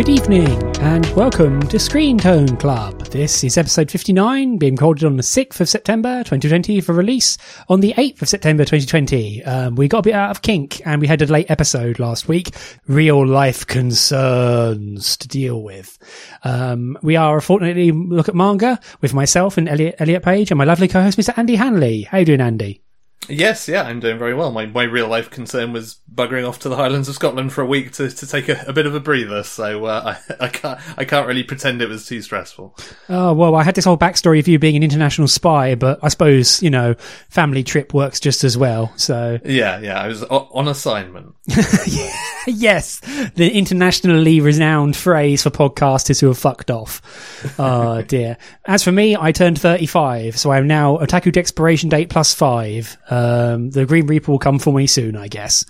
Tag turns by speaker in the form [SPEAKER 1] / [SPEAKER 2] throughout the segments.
[SPEAKER 1] Good evening and welcome to Screen Tone Club. This is episode 59, being recorded on the 6th of September 2020 for release on the 8th of September 2020. Um, we got a bit out of kink and we had a late episode last week. Real life concerns to deal with. Um, we are fortunately look at manga with myself and Elliot, Elliot Page and my lovely co-host Mr. Andy Hanley. How you doing, Andy?
[SPEAKER 2] Yes, yeah, I'm doing very well. My my real life concern was buggering off to the Highlands of Scotland for a week to, to take a, a bit of a breather. So uh, I, I can't I can't really pretend it was too stressful.
[SPEAKER 1] Oh well, I had this whole backstory of you being an international spy, but I suppose you know family trip works just as well. So
[SPEAKER 2] Yeah, yeah, I was o- on assignment.
[SPEAKER 1] yes, the internationally renowned phrase for podcasters who have fucked off. Oh dear. As for me, I turned 35, so I'm now Otaku Expiration Date plus five. Um, the Green Reaper will come for me soon, I guess.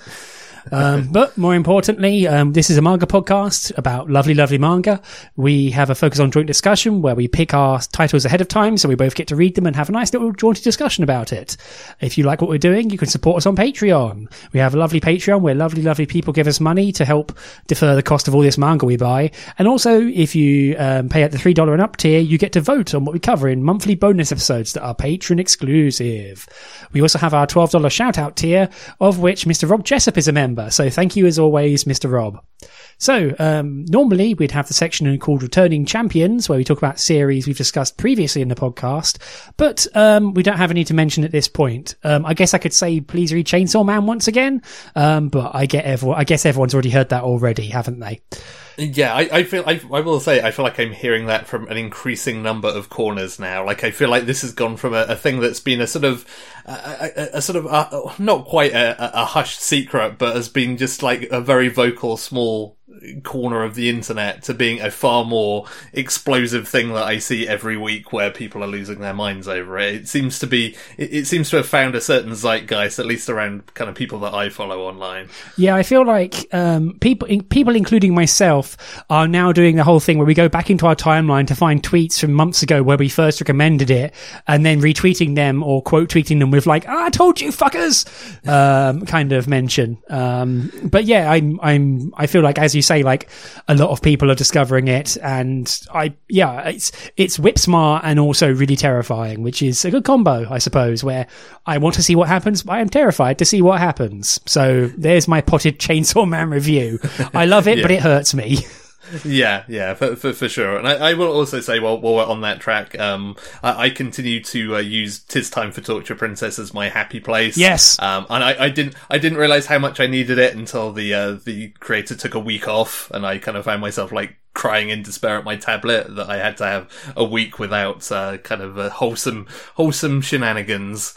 [SPEAKER 1] Um, but more importantly, um, this is a manga podcast about lovely, lovely manga. We have a focus on joint discussion where we pick our titles ahead of time, so we both get to read them and have a nice little jaunty discussion about it. If you like what we're doing, you can support us on Patreon. We have a lovely Patreon where lovely, lovely people give us money to help defer the cost of all this manga we buy. And also, if you um, pay at the three dollar and up tier, you get to vote on what we cover in monthly bonus episodes that are patron exclusive. We also have our twelve dollar shout out tier, of which Mr. Rob Jessup is a member. So thank you as always, Mr. Rob. So, um, normally we'd have the section called Returning Champions, where we talk about series we've discussed previously in the podcast, but um, we don't have any to mention at this point. Um, I guess I could say, please read Chainsaw Man once again, um, but I get everyone. I guess everyone's already heard that already, haven't they?
[SPEAKER 2] Yeah, I, I feel I, I will say I feel like I'm hearing that from an increasing number of corners now. Like I feel like this has gone from a, a thing that's been a sort of a, a, a sort of uh not quite a, a hushed secret, but has been just like a very vocal small corner of the internet to being a far more explosive thing that I see every week where people are losing their minds over it. It seems to be, it, it seems to have found a certain zeitgeist, at least around kind of people that I follow online.
[SPEAKER 1] Yeah, I feel like um, people, people, including myself, are now doing the whole thing where we go back into our timeline to find tweets from months ago where we first recommended it, and then retweeting them or quote tweeting them with like "I told you, fuckers," um, kind of mention. Um, but yeah, I'm, I'm, I feel like as you say, like a lot of people are discovering it, and I, yeah, it's it's whip smart and also really terrifying, which is a good combo, I suppose. Where I want to see what happens, but I am terrified to see what happens. So there's my potted Chainsaw Man review. I love it,
[SPEAKER 2] Yeah.
[SPEAKER 1] but it hurts me.
[SPEAKER 2] Yeah, yeah, for, for, for sure. And I, I will also say, while, while we're on that track, um, I, I continue to uh, use "Tis Time for Torture Princess" as my happy place.
[SPEAKER 1] Yes.
[SPEAKER 2] um, and I, I didn't, I didn't realize how much I needed it until the uh, the creator took a week off, and I kind of found myself like crying in despair at my tablet that I had to have a week without uh, kind of uh, wholesome, wholesome shenanigans.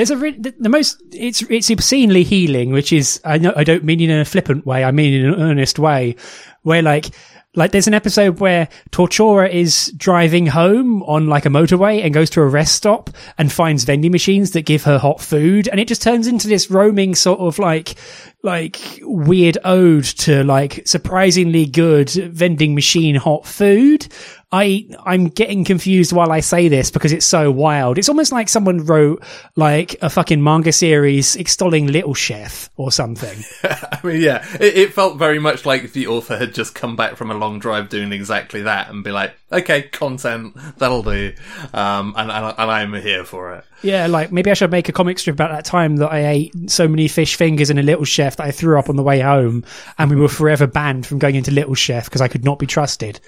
[SPEAKER 1] There's a re- the, the most it's it's obscenely healing, which is I know I don't mean in a flippant way, I mean in an earnest way, where like like there's an episode where Tortura is driving home on like a motorway and goes to a rest stop and finds vending machines that give her hot food, and it just turns into this roaming sort of like like weird ode to like surprisingly good vending machine hot food. I I'm getting confused while I say this because it's so wild. It's almost like someone wrote like a fucking manga series extolling Little Chef or something.
[SPEAKER 2] I mean, yeah, it, it felt very much like the author had just come back from a long drive doing exactly that and be like, okay, content, that'll do. Um, and, and, and I'm here for it.
[SPEAKER 1] yeah, like maybe I should make a comic strip about that time that I ate so many fish fingers in a Little Chef that I threw up on the way home, and we were forever banned from going into Little Chef because I could not be trusted.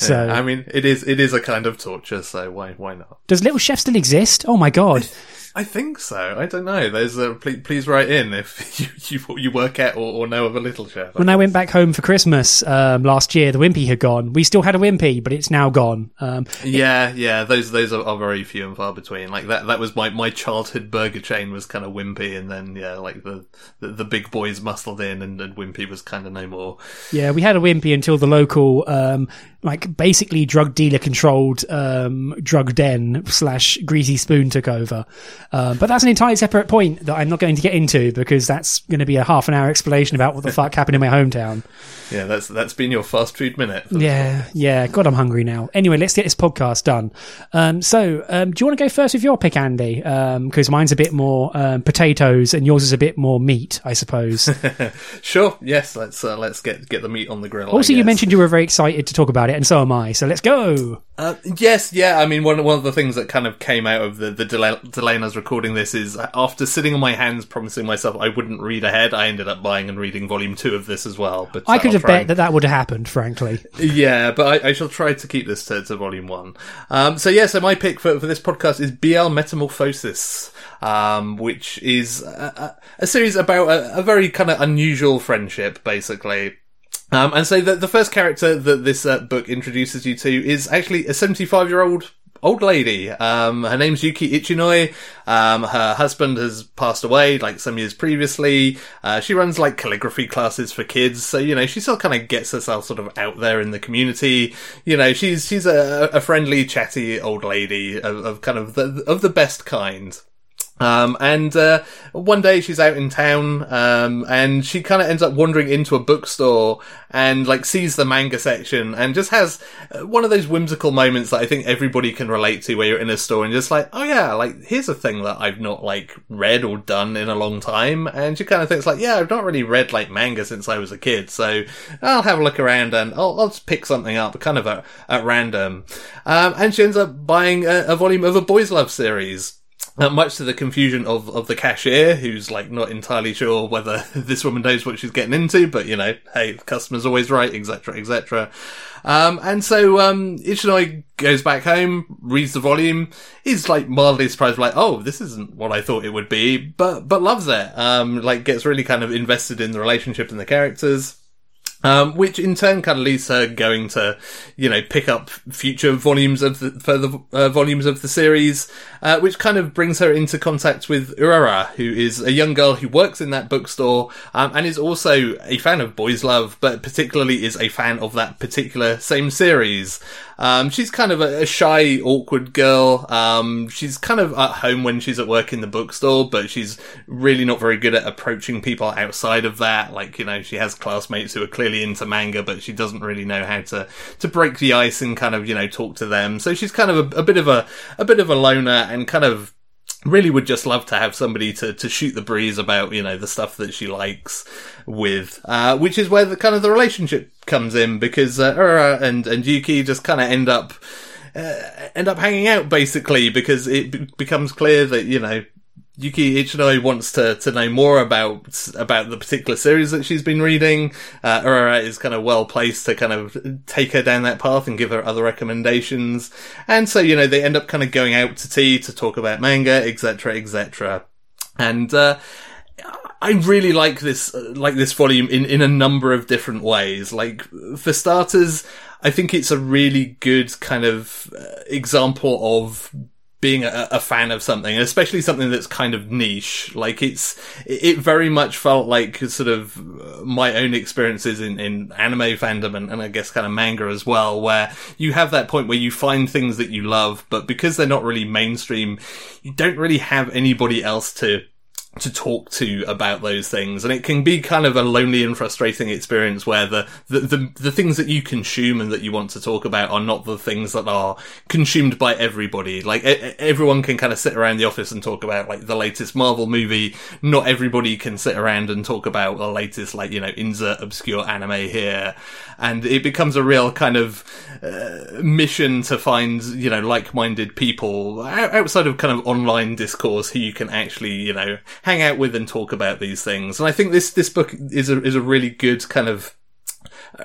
[SPEAKER 1] So
[SPEAKER 2] I mean, it is, it is a kind of torture, so why, why not?
[SPEAKER 1] does Little Chef still exist? Oh my god.
[SPEAKER 2] I think so. I don't know. There's a, please, please write in if you, you, you work at or, or know of a little chef.
[SPEAKER 1] When I went back home for Christmas um, last year, the Wimpy had gone. We still had a Wimpy, but it's now gone. Um,
[SPEAKER 2] Yeah, yeah, those those are, are very few and far between. Like that that was my, my childhood burger chain was kind of wimpy, and then yeah, like the the, the big boys muscled in, and, and wimpy was kind of no more.
[SPEAKER 1] Yeah, we had a Wimpy until the local um, like basically drug dealer controlled um, drug den slash greasy spoon took over. Uh, but that's an entirely separate point that I'm not going to get into because that's going to be a half an hour explanation about what the fuck happened in my hometown.
[SPEAKER 2] Yeah, that's that's been your fast food minute.
[SPEAKER 1] Yeah, yeah. God, I'm hungry now. Anyway, let's get this podcast done. Um, so, um, do you want to go first with your pick, Andy? Because mine's a bit more um, potatoes and yours is a bit more meat, I suppose.
[SPEAKER 2] Sure. Yes. Let's uh, let's get get the meat on the grill.
[SPEAKER 1] Also, you mentioned you were very excited to talk about it, and so am I. So let's go.
[SPEAKER 2] Uh, yes, yeah. I mean, one one of the things that kind of came out of the the delay, delay in us recording this is uh, after sitting on my hands, promising myself I wouldn't read ahead, I ended up buying and reading volume two of this as well. But
[SPEAKER 1] I
[SPEAKER 2] uh,
[SPEAKER 1] could have bet
[SPEAKER 2] and-
[SPEAKER 1] that that would have happened, frankly.
[SPEAKER 2] Yeah, but I, I shall try to keep this to, to volume one. Um, so yeah, so my pick for, for this podcast is BL Metamorphosis, um, which is a, a, a series about a, a very kind of unusual friendship, basically. Um, and so the, the first character that this uh, book introduces you to is actually a 75 year old old lady. Um, her name's Yuki Ichinoi. Um, her husband has passed away like some years previously. Uh, she runs like calligraphy classes for kids. So, you know, she still kind of gets herself sort of out there in the community. You know, she's, she's a, a friendly, chatty old lady of, of kind of the, of the best kind. Um, and, uh, one day she's out in town, um, and she kind of ends up wandering into a bookstore and, like, sees the manga section and just has uh, one of those whimsical moments that I think everybody can relate to where you're in a store and just like, oh yeah, like, here's a thing that I've not, like, read or done in a long time. And she kind of thinks like, yeah, I've not really read, like, manga since I was a kid, so I'll have a look around and I'll, I'll just pick something up kind of at, at random. Um, and she ends up buying a, a volume of a Boys Love series. Uh, much to the confusion of, of the cashier, who's like not entirely sure whether this woman knows what she's getting into, but you know, hey, the customer's always right, etc., etc. Um, and so, um, Ichinoi goes back home, reads the volume, is like mildly surprised, like, oh, this isn't what I thought it would be, but, but loves it. Um, like gets really kind of invested in the relationship and the characters. Um, which in turn kind of leads her going to, you know, pick up future volumes of the further uh, volumes of the series, uh, which kind of brings her into contact with Urara, who is a young girl who works in that bookstore um, and is also a fan of Boys Love, but particularly is a fan of that particular same series. Um, she's kind of a, a shy, awkward girl. Um, she's kind of at home when she's at work in the bookstore, but she's really not very good at approaching people outside of that. Like, you know, she has classmates who are clearly into manga, but she doesn't really know how to, to break the ice and kind of, you know, talk to them. So she's kind of a, a bit of a, a bit of a loner and kind of, really would just love to have somebody to, to shoot the breeze about, you know, the stuff that she likes with, uh, which is where the kind of the relationship comes in because, uh, Ura and, and Yuki just kind of end up, uh, end up hanging out basically because it b- becomes clear that, you know, Yuki Ichinoi wants to, to know more about about the particular series that she's been reading. Uh, Urara is kind of well placed to kind of take her down that path and give her other recommendations. And so, you know, they end up kind of going out to tea to talk about manga, etc., etc. And, uh, I really like this, like this volume in, in a number of different ways. Like, for starters, I think it's a really good kind of uh, example of being a, a fan of something, especially something that's kind of niche. Like it's, it very much felt like sort of my own experiences in, in anime fandom and, and I guess kind of manga as well, where you have that point where you find things that you love, but because they're not really mainstream, you don't really have anybody else to to talk to about those things. And it can be kind of a lonely and frustrating experience where the, the, the, the, things that you consume and that you want to talk about are not the things that are consumed by everybody. Like everyone can kind of sit around the office and talk about like the latest marvel movie. Not everybody can sit around and talk about the latest like you know insert obscure anime here. And it becomes a real kind of uh, mission to find you know like-minded people outside of kind of online discourse who you can actually you know hang out with and talk about these things. And I think this this book is a is a really good kind of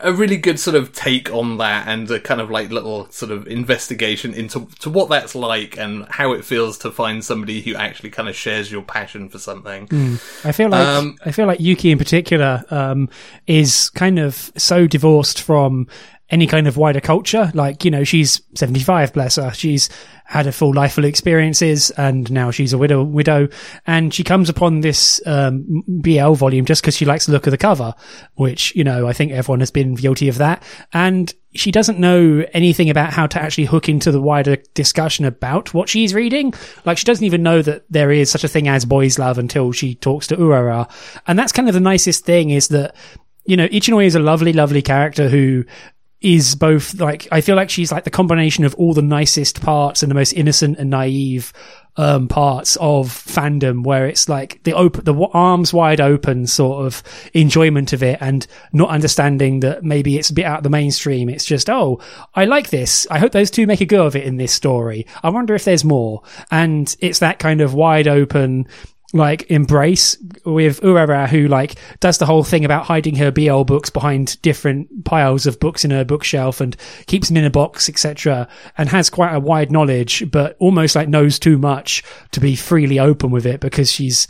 [SPEAKER 2] a really good sort of take on that and a kind of like little sort of investigation into to what that's like and how it feels to find somebody who actually kind of shares your passion for something.
[SPEAKER 1] I feel like
[SPEAKER 2] Um,
[SPEAKER 1] I feel like Yuki in particular um, is kind of so divorced from any kind of wider culture. Like, you know, she's 75, bless her. She's had a full life full of experiences and now she's a widow, widow. And she comes upon this, um, BL volume just because she likes the look of the cover, which, you know, I think everyone has been guilty of that. And she doesn't know anything about how to actually hook into the wider discussion about what she's reading. Like she doesn't even know that there is such a thing as boys love until she talks to Urara. And that's kind of the nicest thing is that you know, Ichinoi is a lovely, lovely character who is both like I feel like she's like the combination of all the nicest parts and the most innocent and naive um, parts of fandom, where it's like the open, the arms wide open sort of enjoyment of it, and not understanding that maybe it's a bit out of the mainstream. It's just oh, I like this. I hope those two make a go of it in this story. I wonder if there's more, and it's that kind of wide open like embrace with Urara who like does the whole thing about hiding her BL books behind different piles of books in her bookshelf and keeps them in a box, etc. and has quite a wide knowledge, but almost like knows too much to be freely open with it because she's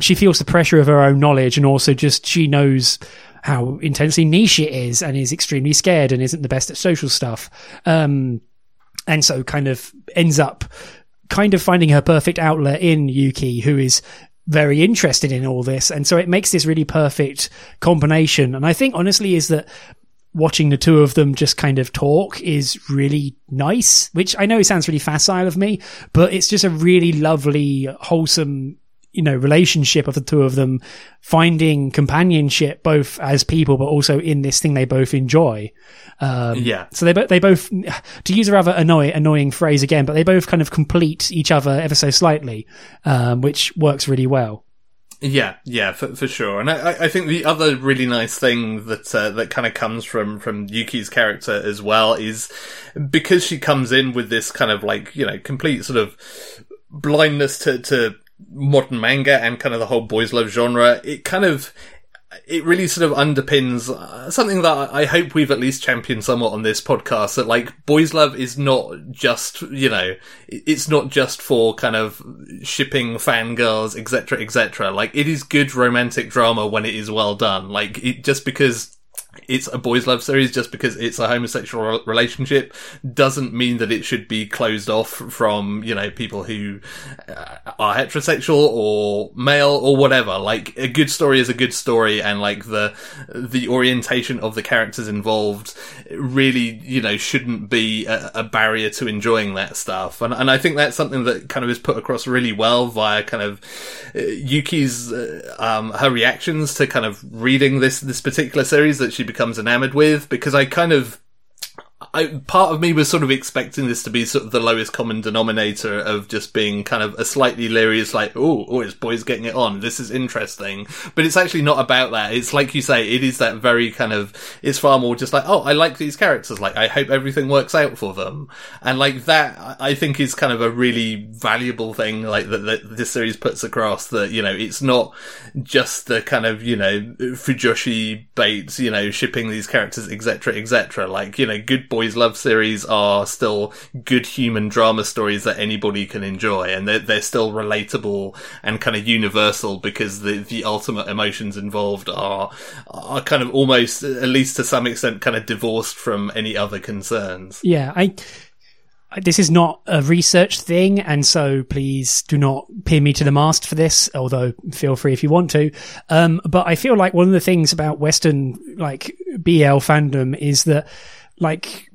[SPEAKER 1] she feels the pressure of her own knowledge and also just she knows how intensely niche it is and is extremely scared and isn't the best at social stuff. Um, and so kind of ends up kind of finding her perfect outlet in Yuki, who is very interested in all this. And so it makes this really perfect combination. And I think honestly is that watching the two of them just kind of talk is really nice, which I know sounds really facile of me, but it's just a really lovely, wholesome you know relationship of the two of them finding companionship both as people but also in this thing they both enjoy. Um,
[SPEAKER 2] yeah.
[SPEAKER 1] so they both they both to use a rather annoy, annoying phrase again but they both kind of complete each other ever so slightly um, which works really well.
[SPEAKER 2] Yeah, yeah, for, for sure. And I, I think the other really nice thing that uh, that kind of comes from from Yuki's character as well is because she comes in with this kind of like you know complete sort of blindness to to modern manga and kind of the whole boys love genre, it kind of it really sort of underpins uh, something that I hope we've at least championed somewhat on this podcast that like boys love is not just you know it's not just for kind of shipping fangirls etc etc like it is good romantic drama when it is well done. Like it just because it's a boys' love series just because it's a homosexual relationship doesn't mean that it should be closed off from you know people who uh, are heterosexual or male or whatever. Like a good story is a good story, and like the the orientation of the characters involved really you know shouldn't be a, a barrier to enjoying that stuff. And and I think that's something that kind of is put across really well via kind of uh, Yuki's uh, um, her reactions to kind of reading this this particular series that she becomes enamored with because I kind of I, part of me was sort of expecting this to be sort of the lowest common denominator of just being kind of a slightly leery, like, oh, oh, it's boys getting it on. This is interesting. But it's actually not about that. It's like you say, it is that very kind of, it's far more just like, oh, I like these characters. Like, I hope everything works out for them. And like that, I think is kind of a really valuable thing, like that, that this series puts across that, you know, it's not just the kind of, you know, Fujoshi baits, you know, shipping these characters, etc., etc. Like, you know, good boys love series are still good human drama stories that anybody can enjoy and they're, they're still relatable and kind of universal because the, the ultimate emotions involved are, are kind of almost, at least to some extent, kind of divorced from any other concerns.
[SPEAKER 1] Yeah. I, this is not a research thing, and so please do not pin me to the mast for this. Although feel free if you want to. Um, but I feel like one of the things about Western like BL fandom is that like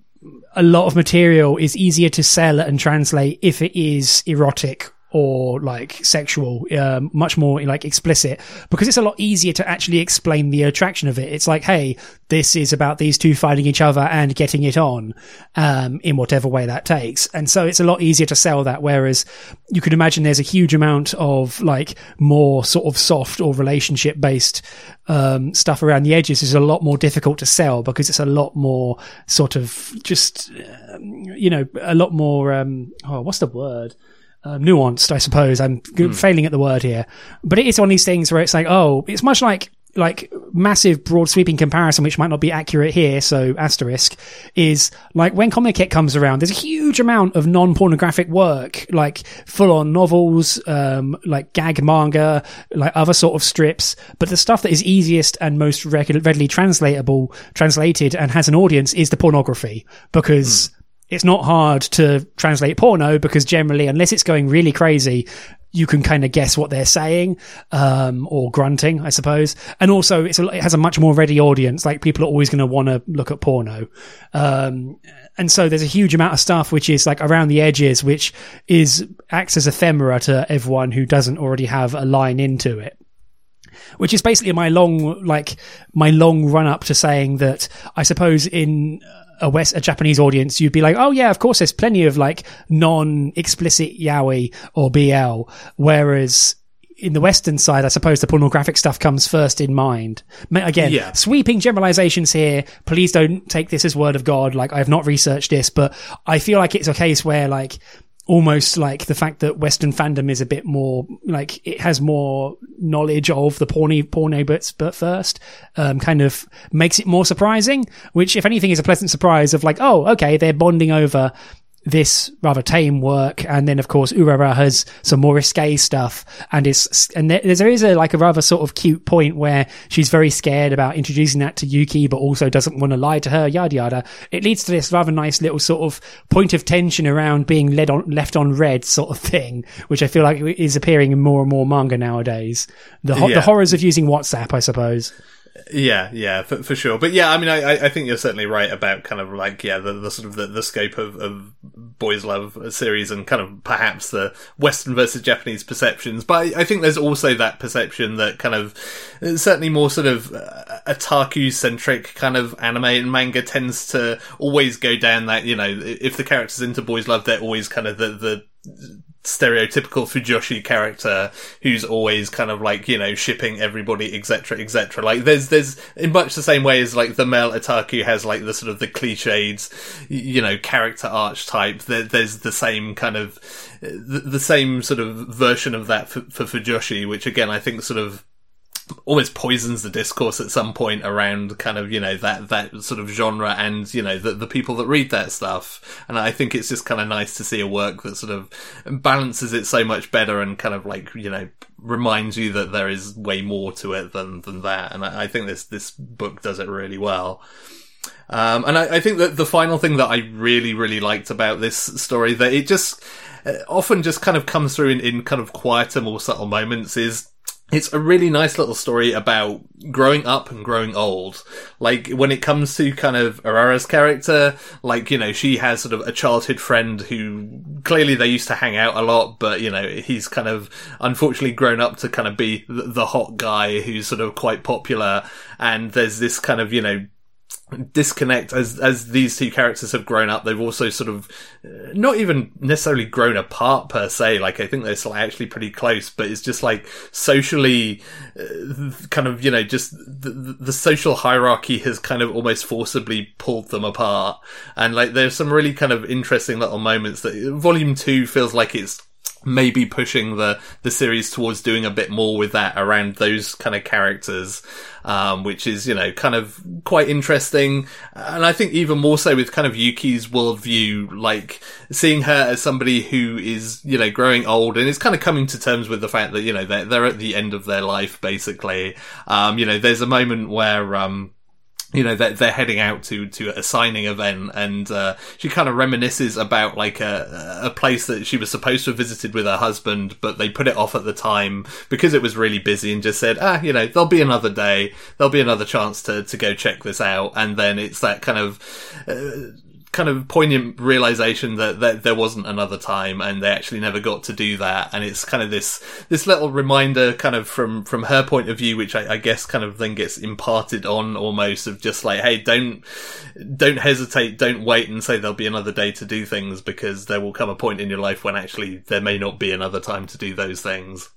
[SPEAKER 1] a lot of material is easier to sell and translate if it is erotic or like sexual, um, much more like explicit because it's a lot easier to actually explain the attraction of it. It's like, hey, this is about these two finding each other and getting it on, um, in whatever way that takes. And so it's a lot easier to sell that. Whereas you could imagine there's a huge amount of like more sort of soft or relationship based, um, stuff around the edges is a lot more difficult to sell because it's a lot more sort of just, um, you know, a lot more, um, oh, what's the word? Uh, nuanced, I suppose. I'm mm. failing at the word here, but it is one of these things where it's like, oh, it's much like like massive broad sweeping comparison which might not be accurate here so asterisk is like when Comiket comes around there's a huge amount of non-pornographic work like full-on novels um like gag manga like other sort of strips but the stuff that is easiest and most readily translatable translated and has an audience is the pornography because it's not hard to translate porno because generally, unless it's going really crazy, you can kind of guess what they're saying, um, or grunting, I suppose. And also, it's a, it has a much more ready audience. Like people are always going to want to look at porno. Um, and so there's a huge amount of stuff which is like around the edges, which is acts as ephemera to everyone who doesn't already have a line into it which is basically my long like my long run up to saying that I suppose in a West a Japanese audience you'd be like oh yeah of course there's plenty of like non explicit yaoi or BL whereas in the Western side, I suppose the pornographic stuff comes first in mind. Again,
[SPEAKER 2] Yeah.
[SPEAKER 1] sweeping generalizations here. Please don't take this as word of God. Like I have not researched this, but I feel like it's a case where like almost like the fact that Western fandom is a bit more like it has more knowledge of the porny porno bits, but first, um, kind of makes it more surprising. Which, if anything, is a pleasant surprise of like, oh, okay, they're bonding over this rather tame work, and then of course Urara has some more risque stuff, and is and there, there is a like a rather sort of cute point where she's very scared about introducing that to Yuki, but also doesn't want to lie to her, yada yada. It leads to this rather nice little sort of point of tension around being led on left on read sort of thing, which I feel like is appearing in more and more manga nowadays. The ho-
[SPEAKER 2] Yeah.
[SPEAKER 1] the horrors of using WhatsApp, I suppose.
[SPEAKER 2] Yeah, yeah, for, for sure. But yeah, I mean, I, I- think you're certainly right about kind of like, yeah, the, the sort of the, the scope of, of Boys Love series and kind of perhaps the Western versus Japanese perceptions. But I, I think there's also that perception that kind of uh, certainly more sort of uh, otaku centric kind of anime and manga tends to always go down that, you know, if the character's into Boys Love, they're always kind of the, the stereotypical Fujoshi character who's always kind of like you know shipping everybody etc etc like there's there's in much the same way as like the male otaku has like the sort of the cliched you know character archetype there, there's the same kind of the, the same sort of version of that for, for Fujoshi which again I think sort of almost poisons the discourse at some point around kind of you know that that sort of genre and you know the the people that read that stuff. And I think it's just kind of nice to see a work that sort of balances it so much better and kind of like you know reminds you that there is way more to it than than that. And I, I think this this book does it really well. Um, and I, I think that the final thing that I really, really liked about this story that it just uh, often just kind of comes through in, in kind of quieter, more subtle moments is it's a really nice little story about growing up and growing old. Like when it comes to kind of Urara's character, like, you know, she has sort of a childhood friend who clearly they used to hang out a lot, but, you know, he's kind of unfortunately grown up to kind of be the, hot guy who's sort of quite popular. And there's this kind of, you know, disconnect as as these two characters have grown up. They've also sort of uh, not even necessarily grown apart per se. Like i think they're still actually pretty close but it's just like socially uh, kind of you know just the, the social hierarchy has kind of almost forcibly pulled them apart. And like there's some really kind of interesting little moments that volume 2 feels like it's maybe pushing the the series towards doing a bit more with that around those kind of characters um, which is you know kind of quite interesting. And i think even more so with kind of yuki's worldview like seeing her as somebody who is you know growing old and is kind of coming to terms with the fact that you know they're, they're at the end of their life basically. Um, you know there's a moment where um, you know they're, they're heading out to to a signing event and uh, she kind of reminisces about like a a place that she was supposed to have visited with her husband but they put it off at the time because it was really busy and just said ah you know there'll be another day. There'll be another chance to to go check this out. And then it's that kind of uh, kind of poignant realization that, that there wasn't another time and they actually never got to do that. And it's kind of this this little reminder kind of from from her point of view which I, I guess kind of then gets imparted on almost of just like hey don't don't hesitate don't wait and say there'll be another day to do things because there will come a point in your life when actually there may not be another time to do those things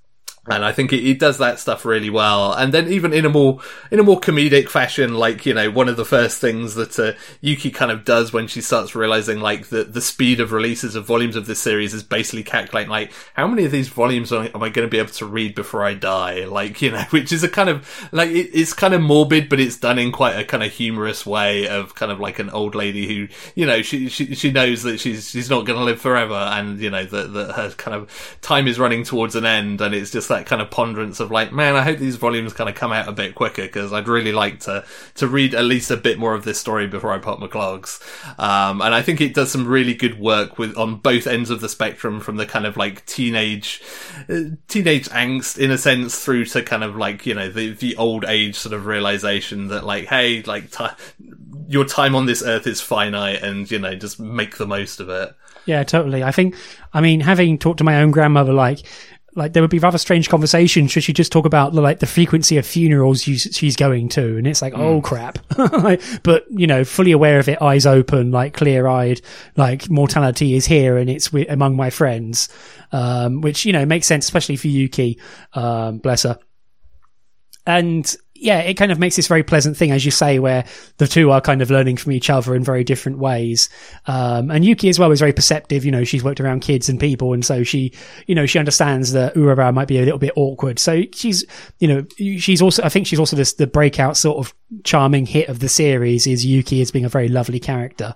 [SPEAKER 2] and I think it, it, does that stuff really well. And then even in a more in a more comedic fashion, like you know, one of the first things that uh, Yuki kind of does when she starts realizing like the the speed of releases of volumes of this series is basically calculating like how many of these volumes am I going to be able to read before I die? Like you know, which is a kind of like it, it's kind of morbid, but it's done in quite a kind of humorous way of kind of like an old lady who you know she she she knows that she's she's not going to live forever, and you know that that her kind of time is running towards an end, and it's just that kind of ponderance of like, man, I hope these volumes kind of come out a bit quicker because I'd really like to to read at least a bit more of this story before I pop my clogs. Um, and I think it does some really good work with on both ends of the spectrum, from the kind of like teenage uh, teenage angst in a sense through to kind of like you know the the old age sort of realization that like, hey, like t- your time on this earth is finite, and you know just make the most of it.
[SPEAKER 1] Yeah, totally. I think, I mean, having talked to my own grandmother, like like there would be rather strange conversations should she just talk about like the frequency of funerals she's going to and it's like mm. oh hmm. crap but you know fully aware of it eyes open like clear eyed like mortality is here and it's among my friends um, which you know makes sense especially for yuki um, bless her and yeah, it kind of makes this very pleasant thing, as you say, where the two are kind of learning from each other in very different ways. Um, and Yuki as well is very perceptive. You know, she's worked around kids and people. And so she, you know, she understands that Urara might be a little bit awkward. So she's, you know, she's also, I think she's also this, the breakout sort of charming hit of the series is Yuki as being a very lovely character.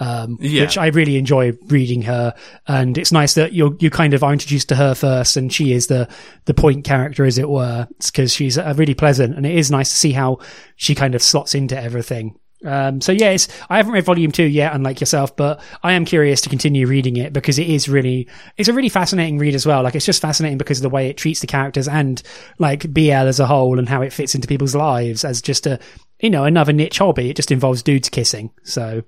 [SPEAKER 1] Um, yeah. which I really enjoy reading her. And it's nice that you're, you kind of are introduced to her first and she is the, the point character, as it were, because she's a really pleasant and it is is nice to see how she kind of slots into everything. Um, so yeah, I haven't read volume two yet, unlike yourself, but I am curious to continue reading it because it is really, it's a really fascinating read as well. Like it's just fascinating because of the way it treats the characters and like BL as a whole and how it fits into people's lives as just a, you know, another niche hobby. It just involves dudes kissing. So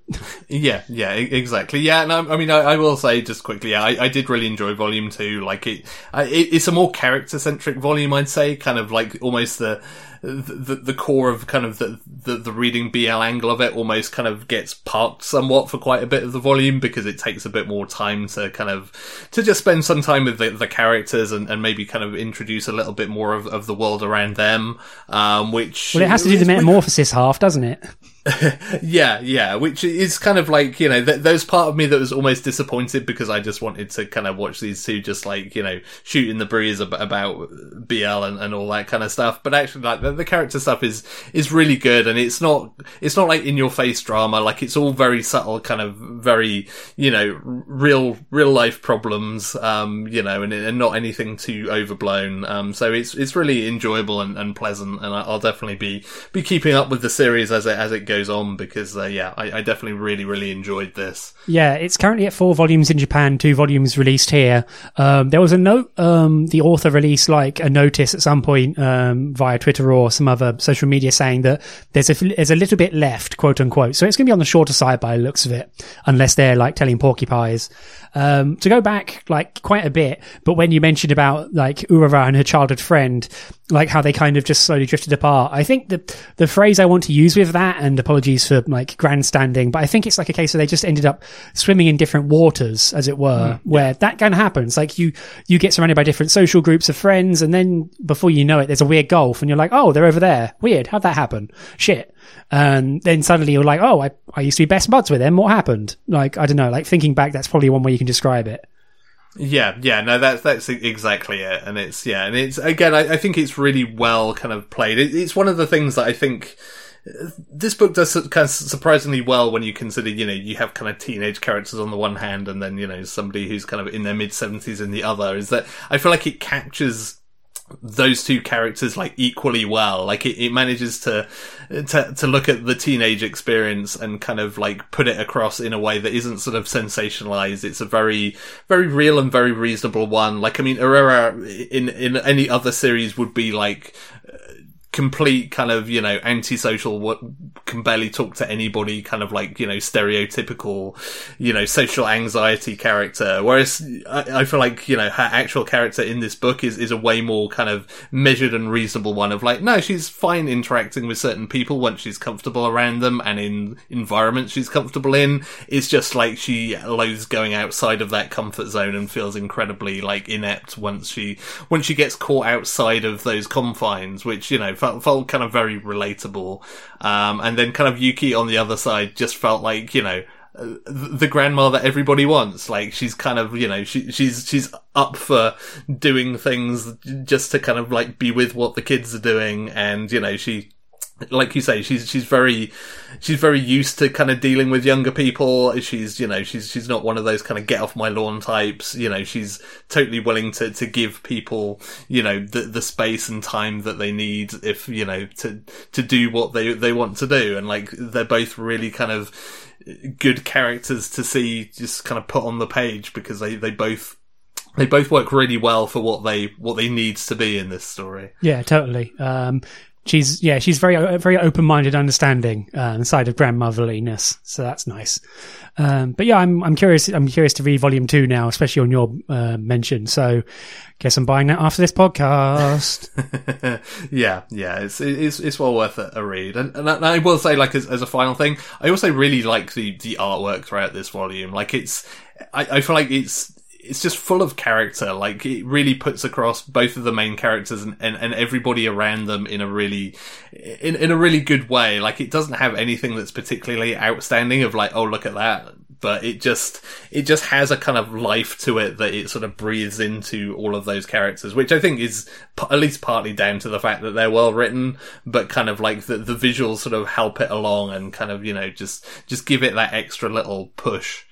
[SPEAKER 2] yeah, yeah, exactly. Yeah. And I, I mean, I, I, will say just quickly, yeah, I, I, did really enjoy volume two. Like it, it it's a more character centric volume, I'd say, kind of like almost the, the, the core of kind of the, the, the reading BL angle of it almost kind of gets parked somewhat for quite a bit of the volume because it takes a bit more time to kind of to just spend some time with the, the characters and, and maybe kind of introduce a little bit more of, of the world around them. Um, which
[SPEAKER 1] well, it has to do the metamorphosis half, doesn't it?
[SPEAKER 2] yeah, yeah, which is kind of like, you know, th- part of me that was almost disappointed because I just wanted to kind of watch these two just like, you know, shooting the breeze ab- about BL and, and all that kind of stuff. But actually, like, the, the, character stuff is, is really good and it's not, it's not like in your face drama. Like, it's all very subtle, kind of very, you know, real, real life problems, um, you know, and, and not anything too overblown. Um, so it's, it's really enjoyable and, and pleasant and I'll definitely be, be keeping up with the series as it, as it goes goes on because uh, yeah, I, I, definitely really really enjoyed this.
[SPEAKER 1] Yeah, it's currently at four volumes in Japan, two volumes released here. Um, there was a note um, the author released like a notice at some point um, via Twitter or some other social media saying that there's a there's a little bit left, quote unquote. So it's going to be on the shorter side by the looks of it, unless they're like telling porcupines. Um, to go back like quite a bit, but when you mentioned about like Urara and her childhood friend, like how they kind of just slowly drifted apart, I think the the phrase I want to use with that, and apologies for like grandstanding, but I think it's like a case where they just ended up swimming in different waters, as it were, mm, where yeah. that kind of happens. Like you you get surrounded by different social groups of friends, and then before you know it, there's a weird gulf, and you're like, oh, they're over there. Weird. How'd that happen? Shit. And then suddenly you're like, oh, I, I used to be best buds with them. What happened? Like, I don't know. Like thinking back, that's probably one way you can describe it.
[SPEAKER 2] Yeah, yeah, no, that's that's exactly it, and it's yeah, and it's again, I, I think it's really well kind of played. It, it's one of the things that I think uh, this book does kind of surprisingly well when you consider, you know, you have kind of teenage characters on the one hand, and then you know somebody who's kind of in their mid seventies in the other. Is that I feel like it captures those two characters like equally well. Like it, it manages to, to to look at the teenage experience and kind of like put it across in a way that isn't sort of sensationalized. It's a very very real and very reasonable one. Like I mean, Urara in in any other series would be like complete kind of you know antisocial what can barely talk to anybody kind of like you know stereotypical you know social anxiety character. Whereas I, I, feel like you know her actual character in this book is is a way more kind of measured and reasonable one of like no she's fine interacting with certain people once she's comfortable around them and in environments she's comfortable in. It's just like she loathes going outside of that comfort zone and feels incredibly like inept once she once she gets caught outside of those confines which you know felt, felt kind of very relatable. Um, and then kind of Yuki on the other side just felt like, you know, the grandma that everybody wants. Like she's kind of, you know, she, she's, she's up for doing things just to kind of like be with what the kids are doing. And, you know, she, like you say, she's she's very she's very used to kind of dealing with younger people. She's you know she's she's not one of those kind of get off my lawn types. You know she's totally willing to to give people you know the the space and time that they need if you know to to do what they they want to do. And like they're both really kind of good characters to see just kind of put on the page because they they both they both work really well for what they what they needs to be in this story.
[SPEAKER 1] Yeah, totally. Um, she's yeah she's very very open minded, understanding uh, side of grandmotherliness. So that's nice. Um, but yeah, I'm I'm curious. I'm curious to read volume two now, especially on your uh, mention. So, guess I'm buying that after this podcast.
[SPEAKER 2] yeah, yeah, it's it's it's well worth a, a read. And, and I will say, like as, as a final thing, I also really like the the artwork throughout this volume. Like it's, I, I feel like it's it's just full of character. Like it really puts across both of the main characters and, and, and everybody around them in a really, in, in a really good way. Like it doesn't have anything that's particularly outstanding of like, oh, look at that. But it just, it just has a kind of life to it that it sort of breathes into all of those characters, which I think is p- at least partly down to the fact that they're well written, but kind of like the, the visuals sort of help it along and kind of, you know, just, just give it that extra little push.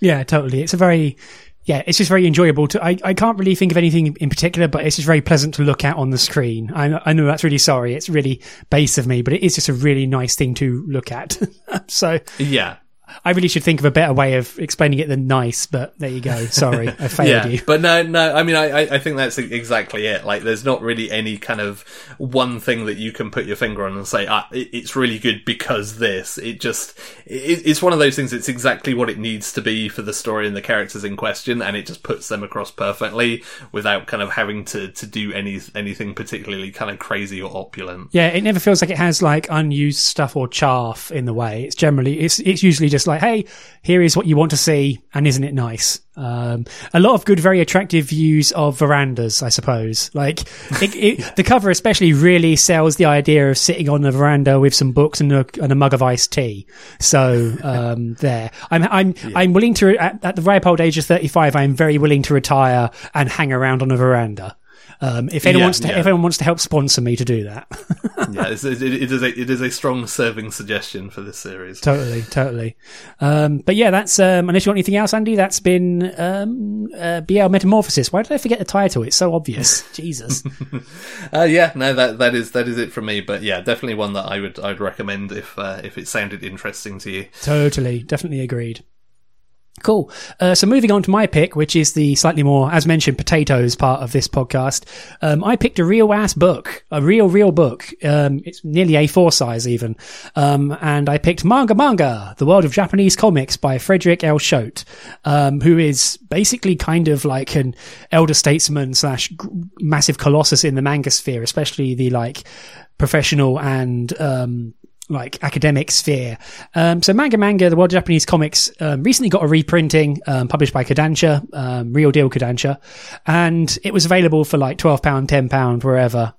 [SPEAKER 1] Yeah, totally. It's a very, yeah, it's just very enjoyable to. I, I can't really think of anything in particular, but it's just very pleasant to look at on the screen. I, I know that's really sorry. It's really base of me, but it is just a really nice thing to look at. so
[SPEAKER 2] yeah,
[SPEAKER 1] I really should think of a better way of explaining it than nice, but there you go. Sorry, I failed
[SPEAKER 2] yeah,
[SPEAKER 1] you.
[SPEAKER 2] But no, no. I mean, I, I think that's exactly it. Like, there's not really any kind of one thing that you can put your finger on and say, ah, it's really good because this. It just, it, it's one of those things. It's exactly what it needs to be for the story and the characters in question, and it just puts them across perfectly without kind of having to to do any anything particularly kind of crazy or opulent.
[SPEAKER 1] Yeah, it never feels like it has like unused stuff or chaff in the way. It's generally, it's it's usually just like, hey, here is what you want to see, and isn't it nice? Um, a lot of good, very attractive views of verandas, I suppose. Like it, it, the cover, especially, really sells the idea of sitting on a veranda with some books and a, and a mug of iced tea. So um, there, I'm I'm yeah. I'm willing to at, at the ripe old age of thirty five. I am very willing to retire and hang around on a veranda. Um, if anyone yeah, wants to, yeah. if anyone wants to help sponsor me to do that,
[SPEAKER 2] yeah, it's, it, it is a it is a strong serving suggestion for this series.
[SPEAKER 1] Totally, totally. Um, but yeah, that's um, unless you want anything else, Andy. That's been um, uh, BL Metamorphosis. Why did I forget the title? It's so obvious. Jesus.
[SPEAKER 2] uh, yeah, no, that that is that is it for me. But yeah, definitely one that I would I'd recommend if uh, if it sounded interesting to you.
[SPEAKER 1] Totally, definitely agreed. Cool. Uh, so moving on to my pick, which is the slightly more, as mentioned, potatoes part of this podcast. Um, I picked a real ass book, a real, real book. Um, it's nearly A4 size even. Um, and I picked Manga Manga, The World of Japanese Comics by Frederik L. Schodt, um, who is basically kind of like an elder statesman slash massive colossus in the manga sphere, especially the like professional and, um, like academic sphere. Um, so Manga Manga, the World Japanese Comics, um, recently got a reprinting, um, published by Kodansha, um, Real Deal Kodansha, and it was available for like £12, £10, wherever.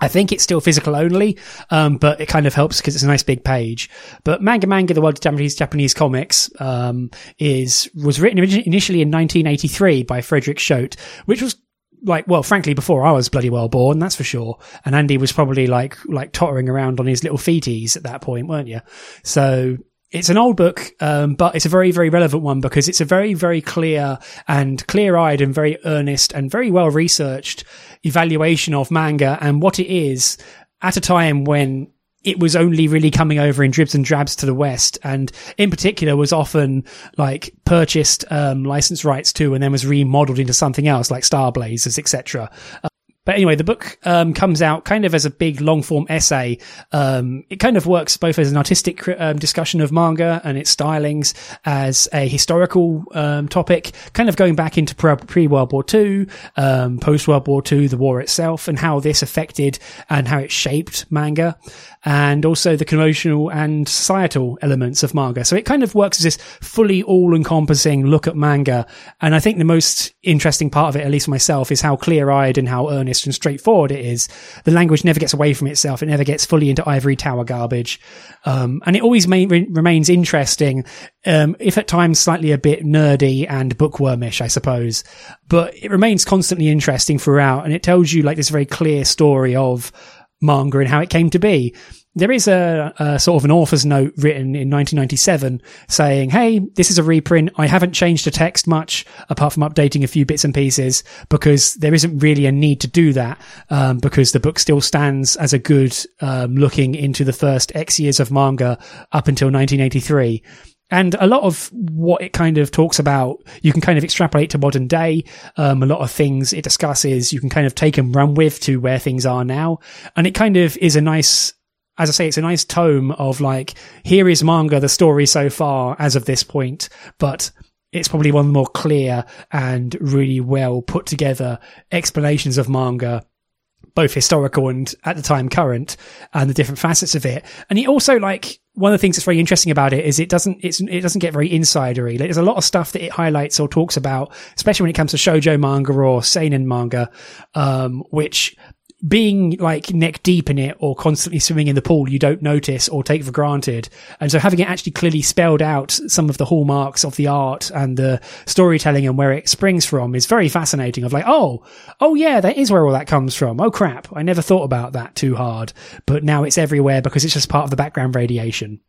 [SPEAKER 1] I think it's still physical only, um, but it kind of helps because it's a nice big page. But Manga Manga, the World Japanese Japanese Comics, um, is was written initially in 1983 by Frederik Schodt, which was like well frankly before i was bloody well born that's for sure. And andy was probably like like tottering around on his little feeties at that point weren't you? So it's an old book, um, but it's a very, very relevant one because it's a very, very clear and clear-eyed and very earnest and very well researched evaluation of manga and what it is at a time when it was only really coming over in dribs and drabs to the West, and in particular was often like purchased um, license rights to, and then was remodeled into something else like Star Blazers, etc. Uh, But anyway, the book um, comes out kind of as a big long form essay. Um, it kind of works both as an artistic um, discussion of manga and its stylings, as a historical um, topic, kind of going back into pre World War II, um, post World War II, the war itself, and how this affected and how it shaped manga and also the commercial and societal elements of manga. So it kind of works as this fully all encompassing look at manga. And I think the most interesting part of it, at least myself, is how clear eyed and how earnest and straightforward it is. The language never gets away from itself. It never gets fully into ivory tower garbage. Um, and it always may, re- remains interesting, um, if at times slightly a bit nerdy and bookwormish, I suppose. But it remains constantly interesting throughout. And it tells you like this very clear story of, manga and how it came to be. There is a, a, sort of an author's note written in 1997 saying, Hey, this is a reprint. I haven't changed the text much apart from updating a few bits and pieces because there isn't really a need to do that. Um, because the book still stands as a good, um, looking into the first X years of manga up until 1983. And a lot of what it kind of talks about, you can kind of extrapolate to modern day. Um, a lot of things it discusses, you can kind of take and run with to where things are now. And it kind of is a nice, as I say, it's a nice tome of like, here is manga, the story so far as of this point, but it's probably one of the more clear and really well put together explanations of manga both historical and at the time current and the different facets of it. And he also like one of the things that's very interesting about it is it doesn't it's it doesn't get very insidery. There's a lot of stuff that it highlights or talks about, especially when it comes to shojo manga or seinen manga, um, which being like neck deep in it or constantly swimming in the pool, you don't notice or take for granted. And so having it actually clearly spelled out some of the hallmarks of the art and the storytelling and where it springs from is very fascinating of like, oh, oh yeah, that is where all that comes from. Oh crap. I never thought about that too hard, but now it's everywhere because it's just part of the background radiation.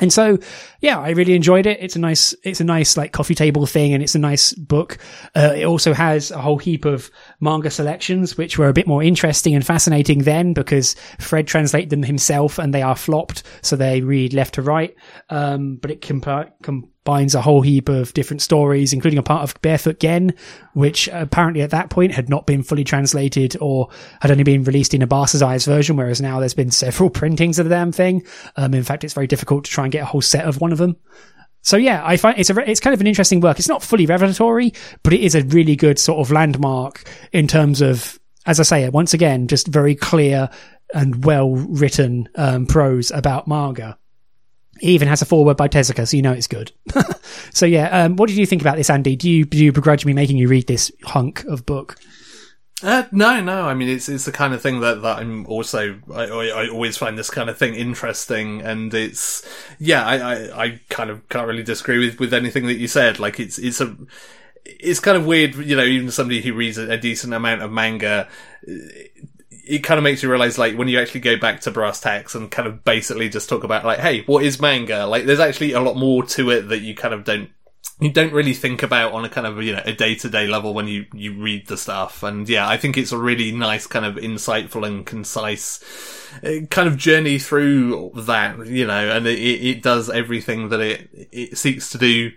[SPEAKER 1] And so, yeah, I really enjoyed it. It's a nice, it's a nice like coffee table thing and it's a nice book. Uh, it also has a whole heap of manga selections, which were a bit more interesting and fascinating then because Fred translated them himself and they are flopped. So they read left to right. Um, but it comp- com- binds a whole heap of different stories, including a part of Barefoot Gen, which apparently at that point had not been fully translated or had only been released in a bastardized version, whereas now there's been several printings of the damn thing. Um, in fact, it's very difficult to try and get a whole set of one of them. So yeah, I find it's a it's kind of an interesting work. It's not fully revelatory, but it is a really good sort of landmark in terms of, as I say, once again, just very clear and well written um, prose about manga. It even has a foreword by Tezuka, so you know it's good. so yeah, um, what did you think about this, Andy? Do you do you begrudge me making you read this hunk of book?
[SPEAKER 2] Uh, no, no. I mean, it's it's the kind of thing that, that I'm also. I, I always find this kind of thing interesting, and it's yeah. I, I, I kind of can't really disagree with, with anything that you said. Like it's it's a it's kind of weird, you know. Even somebody who reads a decent amount of manga, it kind of makes you realize, like, when you actually go back to brass tacks and kind of basically just talk about, like, hey, what is manga? Like, there's actually a lot more to it that you kind of don't you don't really think about on a kind of you know a day to day level when you you read the stuff. And yeah, I think it's a really nice kind of insightful and concise uh, kind of journey through that. You know, and it, it does everything that it it seeks to do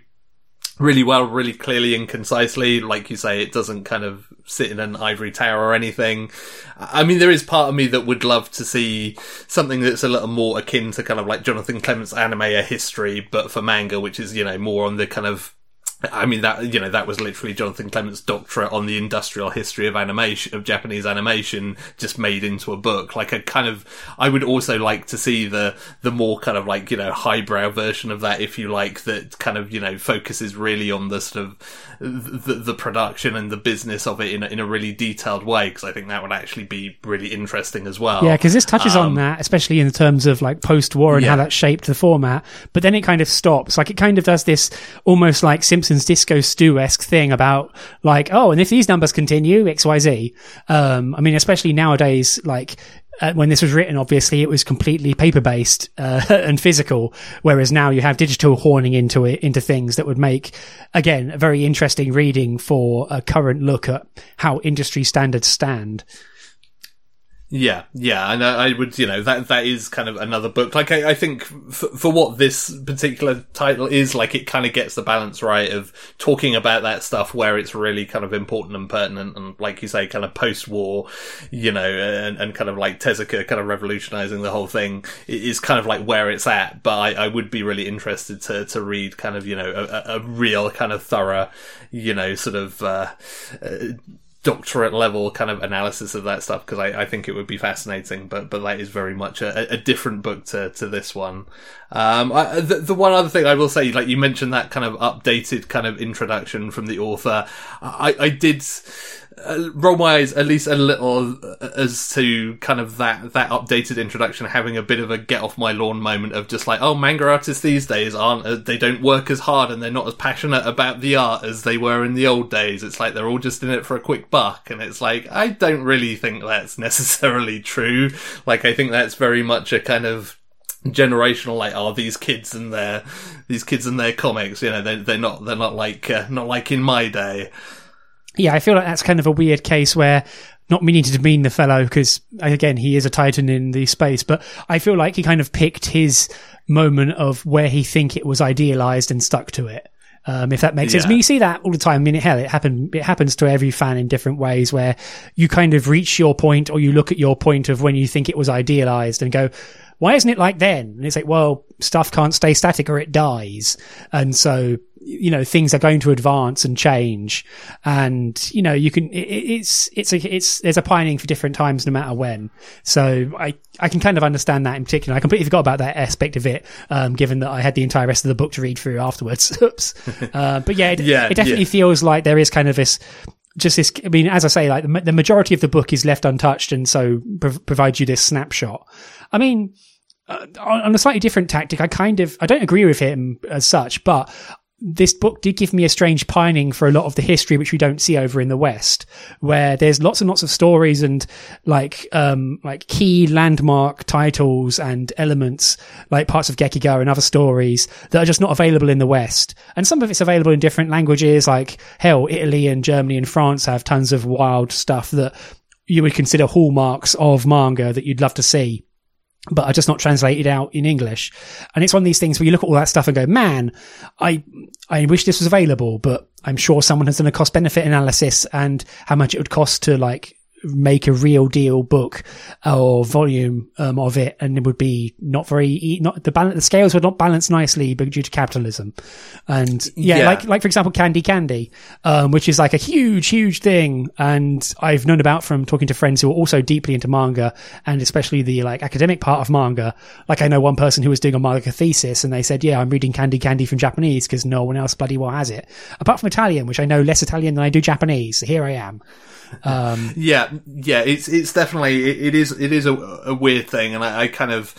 [SPEAKER 2] really well, really clearly and concisely. Like you say, it doesn't kind of sit in an ivory tower or anything. I mean, there is part of me that would love to see something that's a little more akin to kind of like Jonathan Clements' anime a history, but for manga, which is, you know, more on the kind of I mean that you know that was literally Jonathan Clements' doctorate on the industrial history of animation of Japanese animation just made into a book like a kind of I would also like to see the the more kind of like you know highbrow version of that if you like that kind of you know focuses really on the sort of the, the production and the business of it in a, in a really detailed way because I think that would actually be really interesting as well.
[SPEAKER 1] Yeah, because this touches um, on that especially in terms of like post war and yeah. how that shaped the format, but then it kind of stops. Like it kind of does this almost like Simpsons Simpsons Disco Stew esque thing about like, oh, and if these numbers continue, X, Y, Z. Um, I mean, especially nowadays, like, uh, when this was written, obviously it was completely paper based uh, and physical, whereas now you have digital horning into it into things that would make again a very interesting reading for a current look at how industry standards stand.
[SPEAKER 2] Yeah, yeah, and I, I would, you know, that that is kind of another book. Like, I, I think f- for what this particular title is, like, it kind of gets the balance right of talking about that stuff where it's really kind of important and pertinent, and like you say, kind of post-war, you know, and, and kind of like Tezuka kind of revolutionizing the whole thing is kind of like where it's at. But I, I would be really interested to to read kind of, you know, a, a real kind of thorough, you know, sort of. Uh, uh, doctorate level kind of analysis of that stuff because I, I, think it would be fascinating. But but that is very much a, a different book to, to this one. Um, I, the, the one other thing I will say, like you mentioned that kind of updated kind of introduction from the author, I, I did uh, roll my at least a little uh, as to kind of that that updated introduction having a bit of a get off my lawn moment of just like oh manga artists these days aren't uh, they don't work as hard and they're not as passionate about the art as they were in the old days. It's like they're all just in it for a quick buck. And it's like I don't really think that's necessarily true. Like I think that's very much a kind of generational like oh these kids and their these kids and their comics you know they they're not they're not like uh, not like in my day
[SPEAKER 1] yeah, I feel like that's kind of a weird case where not meaning to demean the fellow because again he is a titan in the space, but I feel like he kind of picked his moment of where he think it was idealized and stuck to it. Um, if that makes yeah. sense. I mean, you see that all the time. I mean, hell, it happen, it happens to every fan in different ways where you kind of reach your point or you look at your point of when you think it was idealized and go, why isn't it like then? And it's like, well, stuff can't stay static or it dies. And so you know things are going to advance and change. And you know you can it, it's it's a it's there's a pining for different times no matter when. So i i can kind of understand that in particular. I completely forgot about that aspect of it um, given that i had the entire rest of the book to read through afterwards. Oops. Uh, but yeah it, yeah, it definitely yeah. feels like there is kind of this just this i mean as i say like the, the majority of the book is left untouched and so prov- provides you this snapshot. I mean uh, on a slightly different tactic, I kind of I don't agree with him as such, but this book did give me a strange pining for a lot of the history which we don't see over in the West, where there's lots and lots of stories and like um like key landmark titles and elements like parts of Gekiga and other stories that are just not available in the West. And some of it's available in different languages, like hell, Italy and Germany and France have tons of wild stuff that you would consider hallmarks of manga that you'd love to see but are just not translated out in English. And it's one of these things where you look at all that stuff and go, man, I, I wish this was available, but I'm sure someone has done a cost benefit analysis and how much it would cost to like make a real deal book or volume um, of it, and it would be not very not the balance. The scales would not balance nicely, but due to capitalism, and yeah, yeah. like like for example, Candy Candy, um, which is like a huge huge thing, and I've known about from talking to friends who are also deeply into manga, and especially the like academic part of manga. Like I know one person who was doing a manga thesis, and they said, "Yeah, I'm reading Candy Candy from Japanese because no one else bloody well has it, apart from Italian, which I know less Italian than I do Japanese. So here I am."
[SPEAKER 2] Um, yeah, yeah, it's it's definitely it, it is it is a, a weird thing, and I, I kind of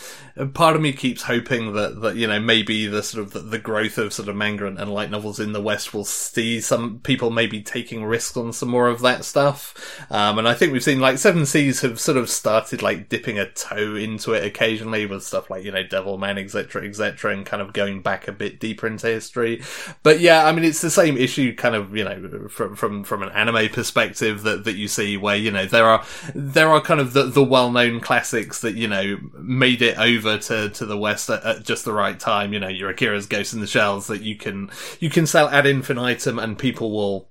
[SPEAKER 2] part of me keeps hoping that, that you know maybe the sort of the, the growth of sort of manga and, and, light novels in the West will see some people maybe taking risks on some more of that stuff. Um, and I think we've seen like Seven Seas have sort of started like dipping a toe into it occasionally with stuff like you know Devilman, etc., etc., and kind of going back a bit deeper into history. But yeah, I mean it's the same issue, kind of you know from from from an anime perspective that that you see where you know there are there are kind of the the well known classics that you know made it over over to, to the west at, at, just the right time. You know, your Akira's Ghost in the Shells that you can you can sell ad infinitum and people will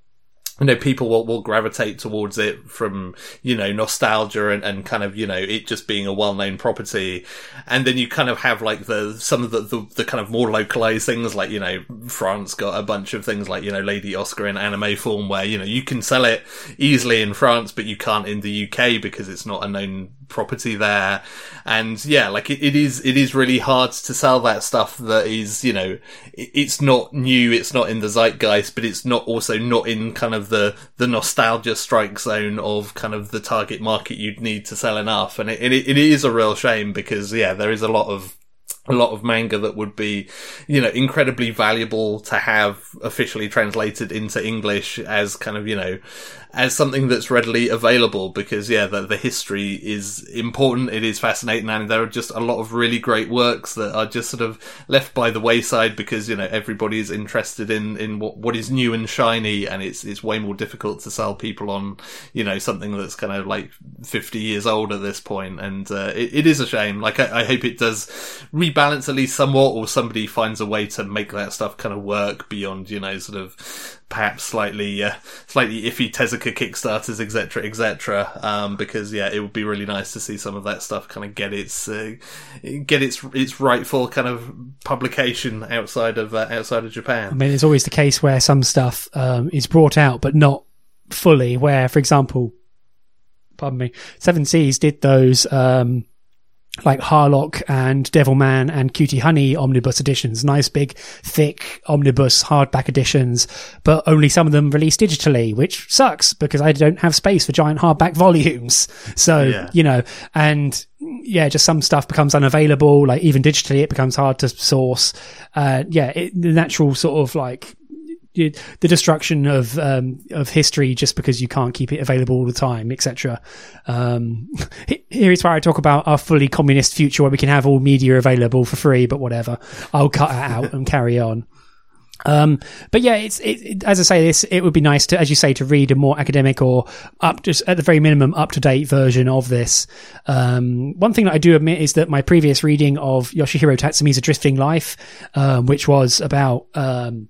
[SPEAKER 2] you know, people will, will gravitate towards it from, you know, nostalgia and, and kind of, you know, it just being a well-known property. And then you kind of have like the, some of the, the, the, kind of more localized things like, you know, France got a bunch of things like, you know, Lady Oscar in anime form where, you know, you can sell it easily in France, but you can't in the UK because it's not a known property there. And yeah, like it, it is, it is really hard to sell that stuff that is, you know, it, it's not new, it's not in the zeitgeist, but it's not also not in kind of the, the nostalgia strike zone of kind of the target market you'd need to sell enough. And it, it, it is a real shame because yeah, there is a lot of a lot of manga that would be, you know, incredibly valuable to have officially translated into English as kind of, you know, as something that's readily available because yeah, the, the history is important. It is fascinating and there are just a lot of really great works that are just sort of left by the wayside because, you know, everybody is interested in, in what, what is new and shiny and it's, it's way more difficult to sell people on, you know, something that's kind of like 50 years old at this. And, uh, it, it is a shame. Like, I, I hope it does rebalance at least somewhat or somebody finds a way to make that stuff kind of work beyond, you know, sort of perhaps slightly uh, slightly iffy Tezuka Kickstarters, etc., etc. Um, because yeah, it would be really nice to see some of that stuff kind of get its uh, get its its rightful kind of publication outside of uh, outside of Japan.
[SPEAKER 1] I mean, it's always the case where some stuff um, is brought out, but not fully. Where, for example, pardon me, Seven Seas did those. Um, like Harlock and Devilman and Cutie Honey omnibus editions, nice big, thick omnibus hardback editions, but only some of them released digitally, which sucks because I don't have space for giant hardback volumes. So, yeah. you know, and yeah, just some stuff becomes unavailable, like even digitally it becomes hard to source. Uh, yeah, it, the natural sort of like the destruction of um, of history just because you can't keep it available all the time, etc. Um, here is where I talk about our fully communist future where we can have all media available for free, but whatever. I'll cut it out and carry on. Um, but yeah, it's it, it, as I say this. It would be nice to, as you say, to read a more academic or up just at the very minimum up to date version of this. Um, one thing that I do admit is that my previous reading of Yoshihiro Tatsumi's A Drifting Life, um, which was about um,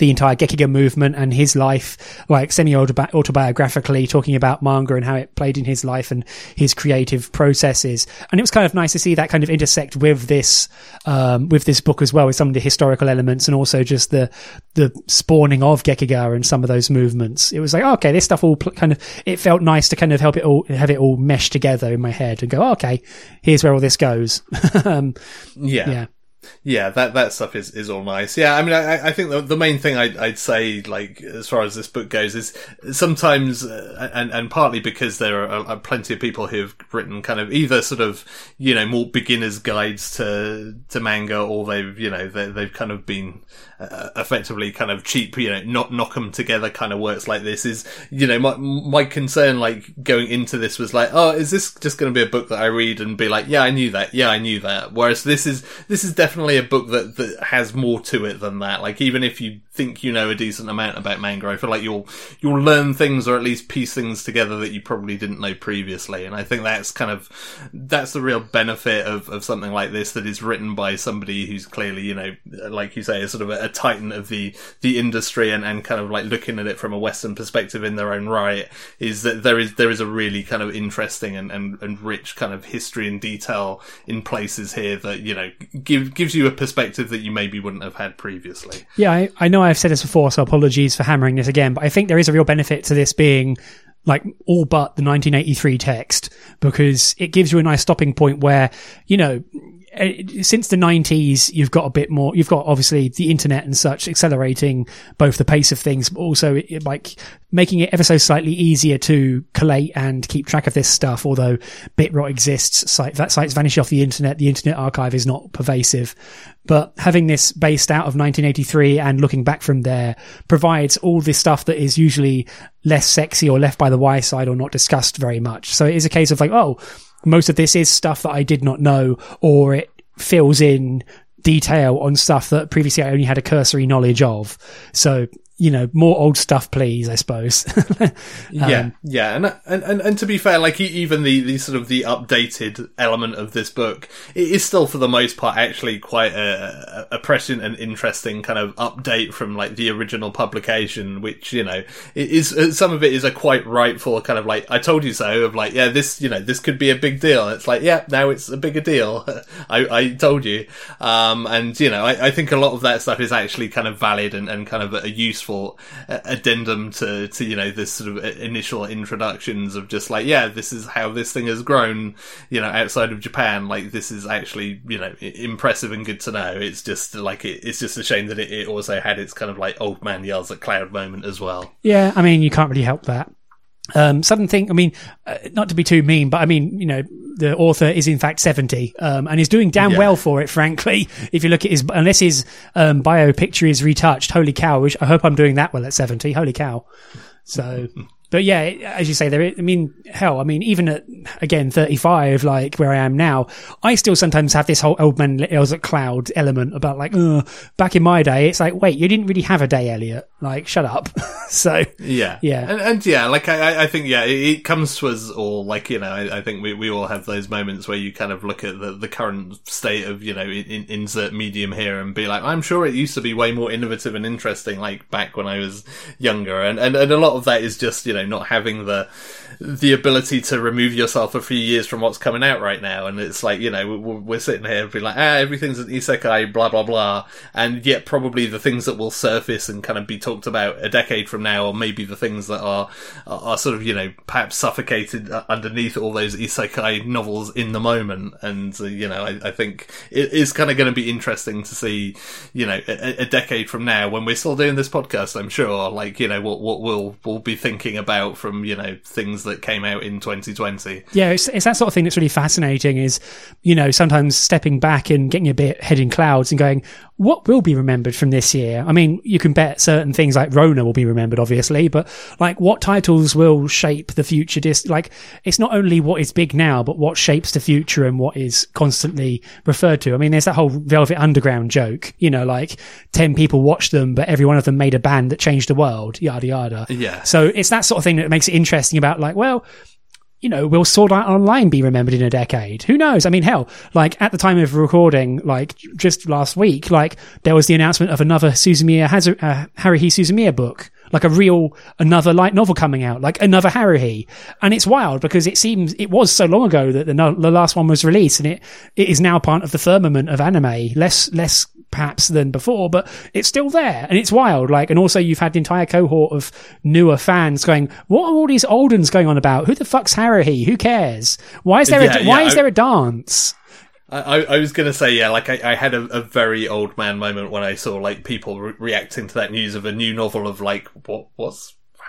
[SPEAKER 1] the entire Gekiga movement and his life, like semi autobiographically talking about manga and how it played in his life and his creative processes. And it was kind of nice to see that kind of intersect with this, um, with this book as well, with some of the historical elements and also just the, the spawning of Gekiga and some of those movements. It was like, oh, okay, this stuff all pl- kind of, it felt nice to kind of help it all, have it all mesh together in my head and go, oh, okay, here's where all this goes. um,
[SPEAKER 2] yeah. Yeah yeah, that that stuff is, is all nice. Yeah, I mean, I, I think the, the main thing I'd, I'd say, like as far as this book goes, is sometimes, uh, and and partly because there are, are, plenty of people who've written kind of either sort of you know more beginners guides to to manga, or they've you know they, they've kind of been uh, effectively kind of cheap, you know, not knock them together kind of works like this. Is you know my my concern like going into this was like, oh, is this just going to be a book that I read and be like, yeah, I knew that, yeah, I knew that. Whereas this is this is definitely definitely a book that, that has more to it than that. Like even if you think you know a decent amount about manga, I feel like you'll you'll learn things or at least piece things together that you probably didn't know previously. And I think that's kind of that's the real benefit of, of something like this that is written by somebody who's clearly, you know, like you say, is sort of a, a titan of the the industry and, and kind of like looking at it from a Western perspective in their own right, is that there is there is a really kind of interesting and, and, and rich kind of history and detail in places here that, you know, give gives you a perspective that you maybe wouldn't have had previously.
[SPEAKER 1] Yeah, I, I know I've said this before, so apologies for hammering this again, but I think there is a real benefit to this being like all but the 1983 text because it gives you a nice stopping point where, you know, eh, since the 90s, you've got a bit more, you've got obviously the internet and such accelerating both the pace of things, but also like making it ever so slightly easier to collate and keep track of this stuff. Although BitRot exists, site, that sites vanish off the internet. The internet archive is not pervasive, but having this based out of 1983 and looking back from there provides all this stuff that is usually less sexy or left by the wayside or not discussed very much. So it is a case of like, oh, most of this is stuff that I did not know, or it fills in detail on stuff that previously I only had a cursory knowledge of. So you know, more old stuff, please. I suppose.
[SPEAKER 2] um, yeah, yeah, and, and and and to be fair, like even the the sort of the updated element of this book, it is still for the most part actually quite a, a prescient and interesting kind of update from like the original publication, which you know is uh, some of it is a quite rightful kind of like I told you so of like yeah this you know this could be a big deal. It's like yeah now it's a bigger deal. I I told you, um, and you know I, I think a lot of that stuff is actually kind of valid and, and kind of a useful uh, addendum to to you know this sort of initial introductions of just like yeah this is how this thing has grown you know outside of Japan. Like this is actually you know impressive and good to know. It's just like it, it's just a shame that it, it also had its kind of like old man yells at cloud moment as well.
[SPEAKER 1] Yeah I mean you can't really help that Um, sudden thing, I mean, uh, not to be too mean, but I mean, you know, the author is in fact 70, um, and is doing damn
[SPEAKER 2] Yeah.
[SPEAKER 1] well for it, frankly. If you look at his, unless his, um, bio picture is retouched, holy cow, which I hope I'm doing that well at 70, holy cow. So, but yeah, as you say, there, I mean, hell, I mean, even at, again, 35, like where I am now, I still sometimes have this whole old man yells at cloud element about like, back in my day, it's like, wait, you didn't really have a day, Elliot. Like, shut up. so,
[SPEAKER 2] Yeah,
[SPEAKER 1] Yeah.
[SPEAKER 2] and, and yeah, like I, I- I think yeah, it, it comes to us all. Like you know, I, I think we, we all have those moments where you kind of look at the, the current state of you know in, in, insert medium here and be like, I'm sure it used to be way more innovative and interesting, like back when I was younger, and and, and a lot of that is just you know not having the the ability to remove yourself a few years from what's coming out right now, and it's like you know we're, sitting here being like, ah, everything's an isekai, blah blah blah, and yet probably the things that will surface and kind of be talked about a decade from now, or maybe the things that are are, sort of you know perhaps suffocated underneath all those isekai novels in the moment, and uh, you know I, I think it is kind of going to be interesting to see you know a, a decade from now when we're still doing this podcast. I'm sure, like you know what what we'll we'll be thinking about from you know things that came out in 2020.
[SPEAKER 1] Yeah, it's, it's that sort of thing that's really fascinating. Is you know sometimes stepping back and getting a bit head in clouds and going, what will be remembered from this year? I mean, you can bet certain things like Rona will be remembered, obviously, but like what titles will shape the future? Dis- like it's not only what is big now, but what shapes the future and what is constantly referred to. I mean, there's that whole Velvet Underground joke. You know, like ten people watched them, but every one of them made a band that changed the world. Yada yada.
[SPEAKER 2] Yeah.
[SPEAKER 1] So it's that sort of thing that makes it interesting about like, well, you know, will Sword Art Online be remembered in a decade? Who knows? I mean, hell, like at the time of recording, like just last week, like there was the announcement of another Suzumiya Hazu- uh, Haruhi Suzumiya book, like a real another light novel coming out, like another Haruhi, and it's wild because it seems it was so long ago that the, no- the last one was released, and it it is now part of the firmament of anime, less less perhaps than before, but it's still there and it's wild. Like, and also you've had the entire cohort of newer fans going, what are all these old ones going on about? Who the fuck's Haruhi? Who cares? Why is there,
[SPEAKER 2] Yeah,
[SPEAKER 1] a, why
[SPEAKER 2] yeah,
[SPEAKER 1] is
[SPEAKER 2] I-
[SPEAKER 1] there a dance?
[SPEAKER 2] I, I was gonna say yeah, like I, I had a, a very old man moment when I saw like people re- reacting to that news of a new novel of like what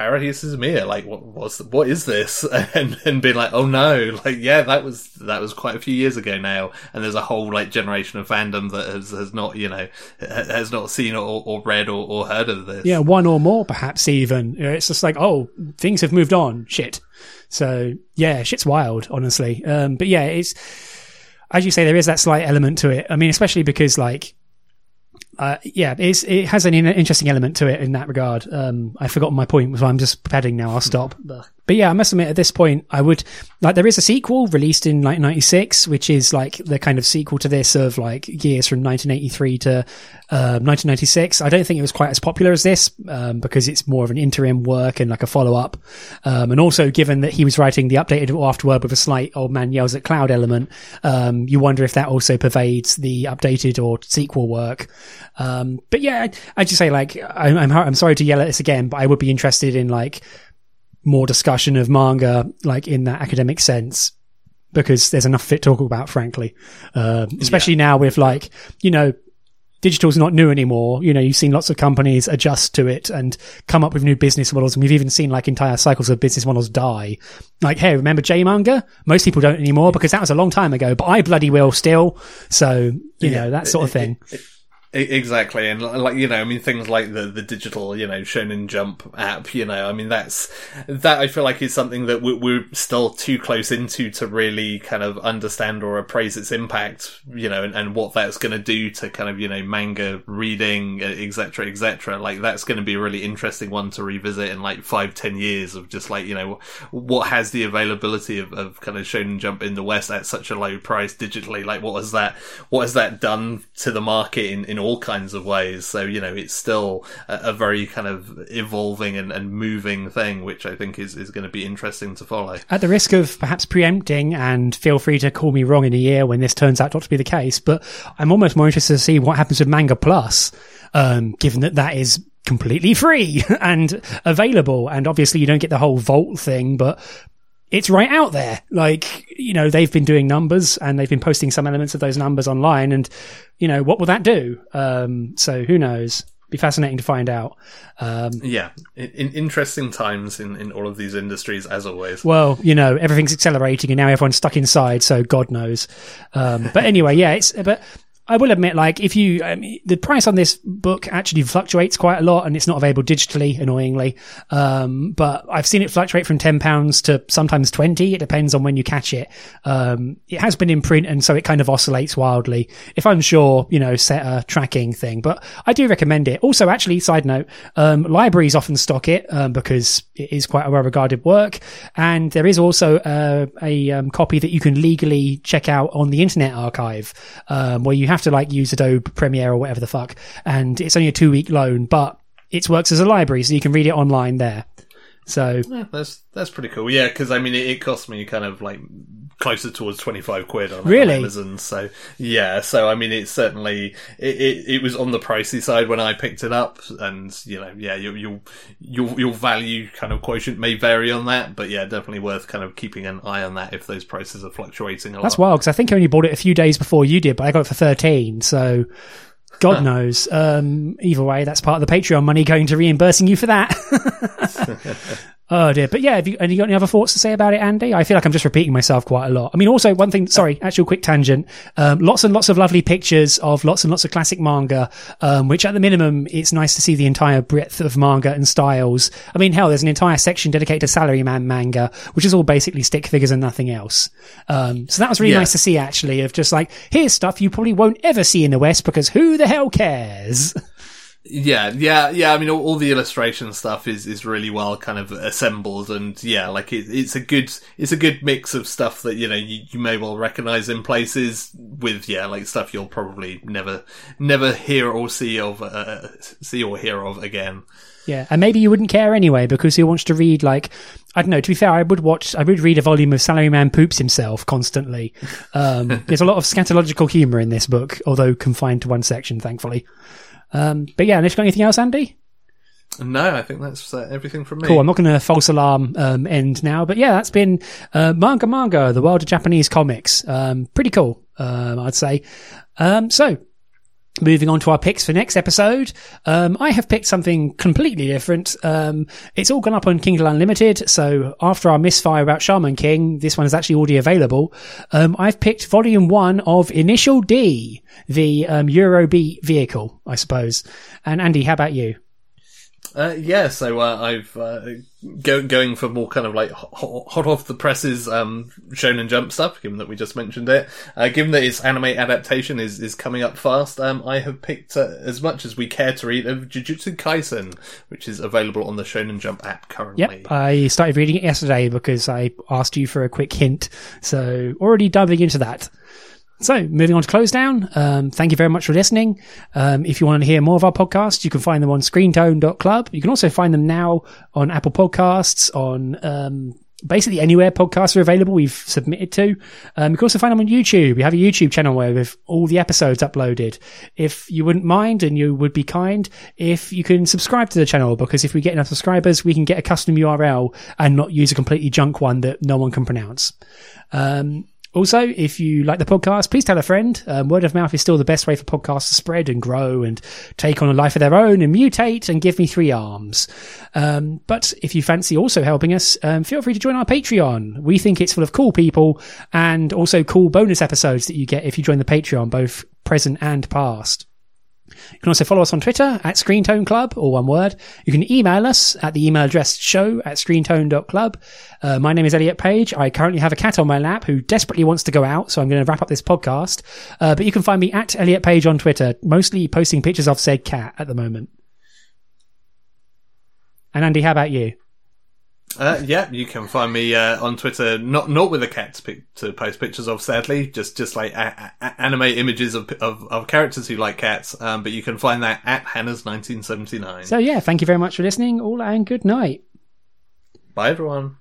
[SPEAKER 2] what's Haruhi Suzumiya like what what's what is this and and being like oh no like yeah that was that was quite a few years ago now and there's a whole like generation of fandom that has has not you know has not seen or, or read or, or heard of this
[SPEAKER 1] Yeah, one or more perhaps even. It's just like, oh, things have moved on. Shit. So yeah, shit's wild, honestly. Um, but yeah, it's, as you say, there is that slight element to it. I mean, especially because like, uh, yeah, it has an interesting element to it in that regard. Um, I forgot my point, so I'm just padding now. I'll stop. But yeah, I must admit at this point, I would like there is a sequel released in like '96, which is like the kind of sequel to this of like years from 1983 to uh, 1996. I don't think it was quite as popular as this um, because it's more of an interim work and like a follow up. Um, and also, given that he was writing the updated afterword with a slight old man yells at cloud element, um, you wonder if that also pervades the updated or sequel work. Um, but yeah, I, I just say like I'm, I'm I'm sorry to yell at this again, but I would be interested in like more discussion of manga, like in that academic sense, because there's enough it to talk about, frankly. Um, especially now with like, you know, digital's not new anymore. You know, you've seen lots of companies adjust to it and come up with new business models. And we've even seen like entire cycles of business models die. Like, hey, remember J manga? Most people don't anymore because that was a long time ago, but I bloody will still. So, you know, that sort of thing.
[SPEAKER 2] E- Exactly, and like you know, I mean, things like the the digital, you know, Shonen Jump app. You know, I mean, that's that. I feel like is something that we're, we're still too close into to really kind of understand or appraise its impact. You know, and, and what that's going to do to kind of you know manga reading, etc., etc. Like that's going to be a really interesting one to revisit in like five, ten years of just like you know what has the availability of, of kind of Shonen Jump in the West at such a low price digitally. Like, what has that what has that done to the market in in all kinds of ways. So, you know, it's still a, a very kind of evolving and, and moving thing, which I think is, is going to be interesting to follow.
[SPEAKER 1] At the risk of perhaps preempting, and feel free to call me wrong in a year when this turns out not to be the case, but I'm almost more interested to see what happens with Manga Plus, um, given that that is completely free and available. And obviously you don't get the whole vault thing, but it's right out there. Like, you know, they've been doing numbers and they've been posting some elements of those numbers online and, you know, what will that do? Um, so who knows? Be fascinating to find out. Um,
[SPEAKER 2] Yeah, in, in interesting times in, in all of these industries, as always.
[SPEAKER 1] well, you know, everything's accelerating and now everyone's stuck inside, so God knows. Um, but anyway, yeah, it's, but I will admit, like, if you, I mean, the price on this book actually fluctuates quite a lot and it's not available digitally, annoyingly. Um, but I've seen it fluctuate from £10 to sometimes 20. It depends on when you catch it. Um, it has been in print and so it kind of oscillates wildly. If I'm sure, you know, set a tracking thing, but I do recommend it. Also, actually, side note, um, libraries often stock it, um, because it is quite a well regarded work. And there is also uh, a um, copy that you can legally check out on the Internet Archive, um, where you have to like use Adobe Premiere or whatever the fuck. And it's only a two week loan, but it works as a library, so you can read it online there. So
[SPEAKER 2] Yeah, that's that's pretty cool. Yeah, because I mean, it, it cost me kind of like closer towards twenty five quid on,
[SPEAKER 1] Really?
[SPEAKER 2] on Amazon. So yeah, so I mean, it's certainly it, it, it was on the pricey side when I picked it up, and you know, yeah, your your your your value kind of quotient may vary on that, but yeah, definitely worth kind of keeping an eye on that if those prices are fluctuating a lot.
[SPEAKER 1] That's wild because I think I only bought it a few days before you did, but I got it for 13. So God knows. Um, either way, that's part of the Patreon money going to reimbursing you for that. oh dear. But yeah, have you, have you got any other thoughts to say about it, Andy? I feel like I'm just repeating myself quite a lot. I mean, also one thing, sorry, actual quick tangent. Um, lots and lots of lovely pictures of lots and lots of classic manga, um, which at the minimum, it's nice to see the entire breadth of manga and styles. I mean, hell, there's an entire section dedicated to Salaryman manga, which is all basically stick figures and nothing else. Um, so that was really
[SPEAKER 2] Yeah.
[SPEAKER 1] nice to see actually of just like, here's stuff you probably won't ever see in the West because who the hell cares?
[SPEAKER 2] Yeah, yeah, yeah. I mean, all, all the illustration stuff is, is really well kind of assembled, and yeah, like it, it's a good it's a good mix of stuff that you know you, you may well recognize in places with yeah, like stuff you'll probably never never hear or see of uh, see or hear of again.
[SPEAKER 1] Yeah, and maybe you wouldn't care anyway because he wants to read like I don't know. To be fair, I would watch. I would read a volume of Salaryman poops himself constantly. Um, there's a lot of scatological humour in this book, although confined to one section, thankfully. Um, but yeah, unless you got anything else, Andy?
[SPEAKER 2] No, I think that's uh, everything from me.
[SPEAKER 1] Cool. I'm not going to false alarm um, end now, but yeah, that's been uh, manga manga, the world of Japanese comics. Um, pretty cool, um, I'd say. Um, so. Moving on to our picks for next episode, um, I have picked something completely different. Um, it's all gone up on Kindle Unlimited, so after our misfire about Shaman King, this one is actually already available. Um, I've picked Volume One of Initial D, the um, Eurobeat vehicle, I suppose. And Andy, how about you?
[SPEAKER 2] Uh, yeah, so uh, I've uh, go, going for more kind of like hot, hot off the presses um, Shonen Jump stuff. Given that we just mentioned it, uh, given that its anime adaptation is, is coming up fast, um, I have picked uh, as much as we care to read of Jujutsu Kaisen, which is available on the Shonen Jump app currently.
[SPEAKER 1] Yep, I started reading it yesterday because I asked you for a quick hint. So already diving into that. So moving on to close down. Um, thank you very much for listening. Um, if you want to hear more of our podcasts, you can find them on screentone.club. You can also find them now on Apple Podcasts, on um, basically anywhere podcasts are available. We've submitted to. Um, you can also find them on YouTube. We have a YouTube channel where we've all the episodes uploaded. If you wouldn't mind and you would be kind, if you can subscribe to the channel, because if we get enough subscribers, we can get a custom URL and not use a completely junk one that no one can pronounce. Um, also, if you like the podcast, please tell a friend. Um, word of mouth is still the best way for podcasts to spread and grow and take on a life of their own and mutate and give me three arms. Um, but if you fancy also helping us, um, feel free to join our Patreon. We think it's full of cool people and also cool bonus episodes that you get if you join the Patreon, both present and past. You can also follow us on Twitter at Screentone Club, or one word. You can email us at the email address show at screentone.club. Uh, my name is Elliot Page. I currently have a cat on my lap who desperately wants to go out, so I'm going to wrap up this podcast. Uh, but you can find me at Elliot Page on Twitter, mostly posting pictures of said cat at the moment. And Andy, how about you?
[SPEAKER 2] Uh, yeah, you can find me uh, on Twitter, not not with a cat to, pic- to post pictures of, sadly, just just like a- a- anime images of, of of characters who like cats. Um, but you can find that at Hannah's 1979.
[SPEAKER 1] So yeah, thank you very much for listening, all and good night.
[SPEAKER 2] Bye, everyone.